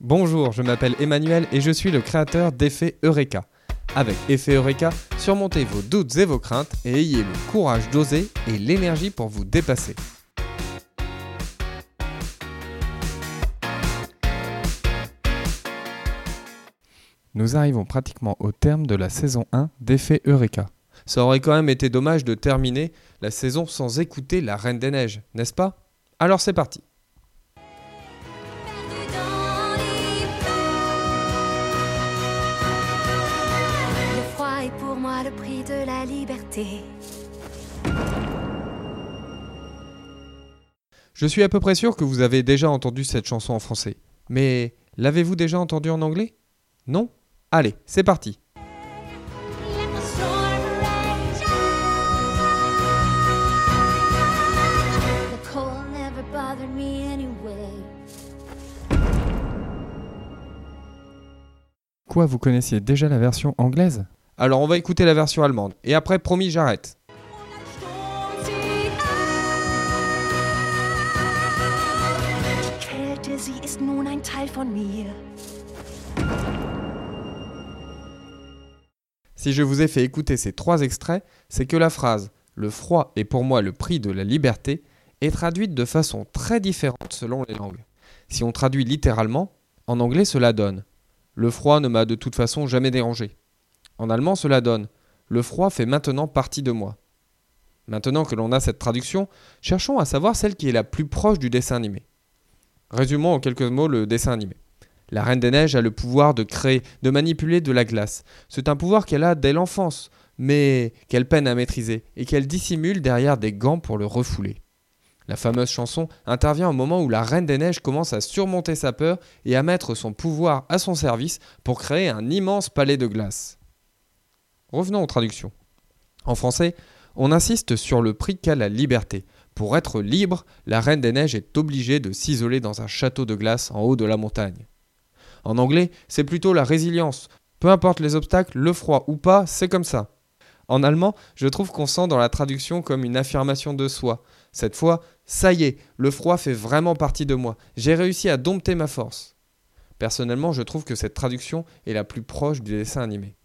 Bonjour, je m'appelle Emmanuel et je suis le créateur d'Effet Eureka. Avec Effet Eureka, surmontez vos doutes et vos craintes et ayez le courage d'oser et l'énergie pour vous dépasser. Nous arrivons pratiquement au terme de la saison 1 d'Effet Eureka. Ça aurait quand même été dommage de terminer la saison sans écouter la Reine des Neiges, n'est-ce pas? Alors c'est parti. De la liberté. Je suis à peu près sûr que vous avez déjà entendu cette chanson en français. Mais l'avez-vous déjà entendue en anglais? Non? Allez, c'est parti. Quoi, vous connaissiez déjà la version anglaise? Alors on va écouter la version allemande. Et après, promis, j'arrête. Si je vous ai fait écouter ces trois extraits, c'est que la phrase Le froid est pour moi le prix de la liberté est traduite de façon très différente selon les langues. Si on traduit littéralement, en anglais cela donne Le froid ne m'a de toute façon jamais dérangé. En allemand cela donne Le froid fait maintenant partie de moi. Maintenant que l'on a cette traduction, cherchons à savoir celle qui est la plus proche du dessin animé. Résumons en quelques mots le dessin animé. La Reine des Neiges a le pouvoir de créer, de manipuler de la glace. C'est un pouvoir qu'elle a dès l'enfance, mais qu'elle peine à maîtriser et qu'elle dissimule derrière des gants pour le refouler. La fameuse chanson intervient au moment où la Reine des Neiges commence à surmonter sa peur et à mettre son pouvoir à son service pour créer un immense palais de glace. Revenons aux traductions. En français, on insiste sur le prix qu'a la liberté. Pour être libre, la Reine des Neiges est obligée de s'isoler dans un château de glace en haut de la montagne. En anglais, c'est plutôt la résilience. Peu importe les obstacles, le froid ou pas, c'est comme ça. En allemand, je trouve qu'on sent dans la traduction comme une affirmation de soi. Cette fois, ça y est, le froid fait vraiment partie de moi. J'ai réussi à dompter ma force. Personnellement, je trouve que cette traduction est la plus proche du dessin animé.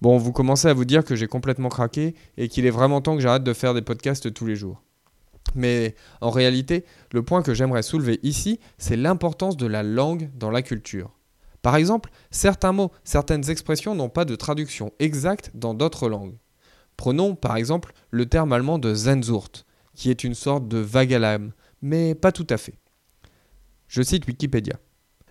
Bon, vous commencez à vous dire que j'ai complètement craqué et qu'il est vraiment temps que j'arrête de faire des podcasts tous les jours. Mais en réalité, le point que j'aimerais soulever ici, c'est l'importance de la langue dans la culture. Par exemple, certains mots, certaines expressions n'ont pas de traduction exacte dans d'autres langues. Prenons par exemple le terme allemand de Sehnsucht, qui est une sorte de vague à l'âme, mais pas tout à fait. Je cite Wikipédia.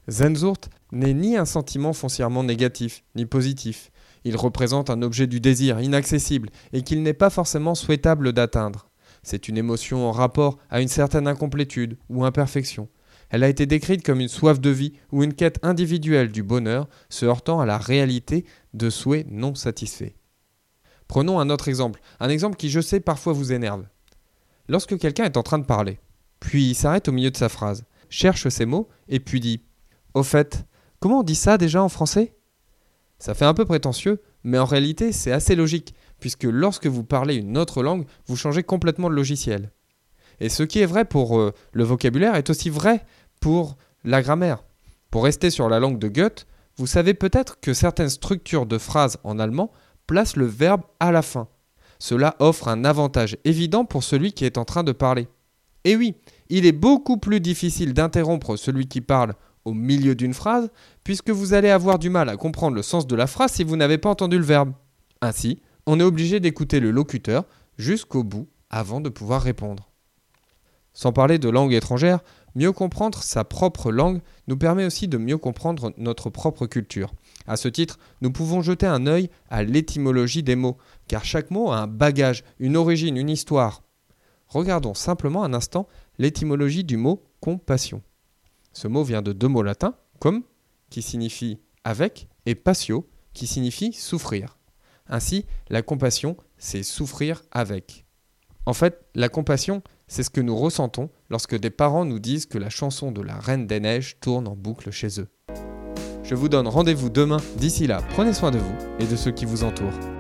Sehnsucht n'est ni un sentiment foncièrement négatif, ni positif. Il représente un objet du désir inaccessible et qu'il n'est pas forcément souhaitable d'atteindre. C'est une émotion en rapport à une certaine incomplétude ou imperfection. Elle a été décrite comme une soif de vie ou une quête individuelle du bonheur se heurtant à la réalité de souhaits non satisfaits. Prenons un autre exemple, un exemple qui je sais parfois vous énerve. Lorsque quelqu'un est en train de parler, puis il s'arrête au milieu de sa phrase, cherche ses mots et puis dit Au fait, comment on dit ça déjà en français? Ça fait un peu prétentieux, mais en réalité c'est assez logique, puisque lorsque vous parlez une autre langue, vous changez complètement de logiciel. Et ce qui est vrai pour euh, le vocabulaire est aussi vrai pour la grammaire. Pour rester sur la langue de Goethe, vous savez peut-être que certaines structures de phrases en allemand placent le verbe à la fin. Cela offre un avantage évident pour celui qui est en train de parler. Et oui, il est beaucoup plus difficile d'interrompre celui qui parle au milieu d'une phrase, puisque vous allez avoir du mal à comprendre le sens de la phrase si vous n'avez pas entendu le verbe. Ainsi, on est obligé d'écouter le locuteur jusqu'au bout avant de pouvoir répondre. Sans parler de langue étrangère, mieux comprendre sa propre langue nous permet aussi de mieux comprendre notre propre culture. À ce titre, nous pouvons jeter un œil à l'étymologie des mots, car chaque mot a un bagage, une origine, une histoire. Regardons simplement un instant l'étymologie du mot compassion. Ce mot vient de deux mots latins, comme, qui signifie avec, et patio, qui signifie souffrir. Ainsi, la compassion, c'est souffrir avec. En fait, la compassion, c'est ce que nous ressentons lorsque des parents nous disent que la chanson de la Reine des Neiges tourne en boucle chez eux. Je vous donne rendez-vous demain. D'ici là, prenez soin de vous et de ceux qui vous entourent.